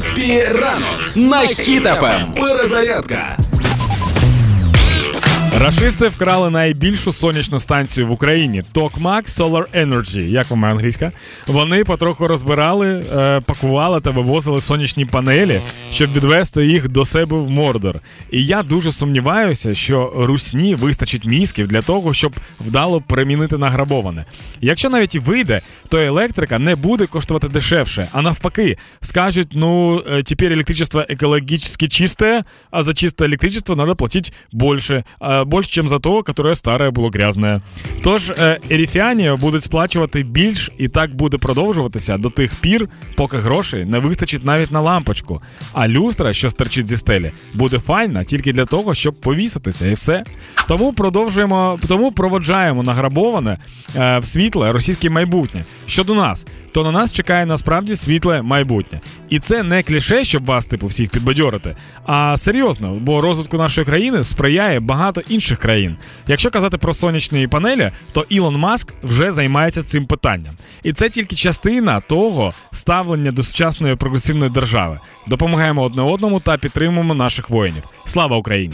Happy ранок на Хіт FM. Перезарядка. Рашисти вкрали найбільшу сонячну станцію в Україні Tokmak Solar Energy. Як вам англійська? Вони потроху розбирали, е, пакували та вивозили сонячні панелі, щоб відвести їх до себе в Мордор. І я дуже сумніваюся, що русні вистачить мізків для того, щоб вдало примінити награбоване. Якщо навіть і вийде, то електрика не буде коштувати дешевше, а навпаки, скажуть: ну е, тепер електричество екологічно чисте, а за чисте електричество треба платити більше. Больше, чем за то, которое старое було грязне. Тож еріфіані будуть сплачувати більш, і так буде продовжуватися до тих пір, поки грошей не вистачить навіть на лампочку. А люстра, що стерчить зі стелі, буде файна тільки для того, щоб повіситися, і все. Тому продовжуємо, тому проводжаємо награбоване е, в світле російське майбутнє. Щодо нас, то на нас чекає насправді світле майбутнє. І це не кліше, щоб вас, типу, всіх підбадьорити, а серйозно, бо розвитку нашої країни сприяє багато інших країн. Якщо казати про сонячні панелі, то Ілон Маск вже займається цим питанням. І це тільки частина того ставлення до сучасної прогресивної держави. Допомагаємо одне одному та підтримуємо наших воїнів. Слава Україні!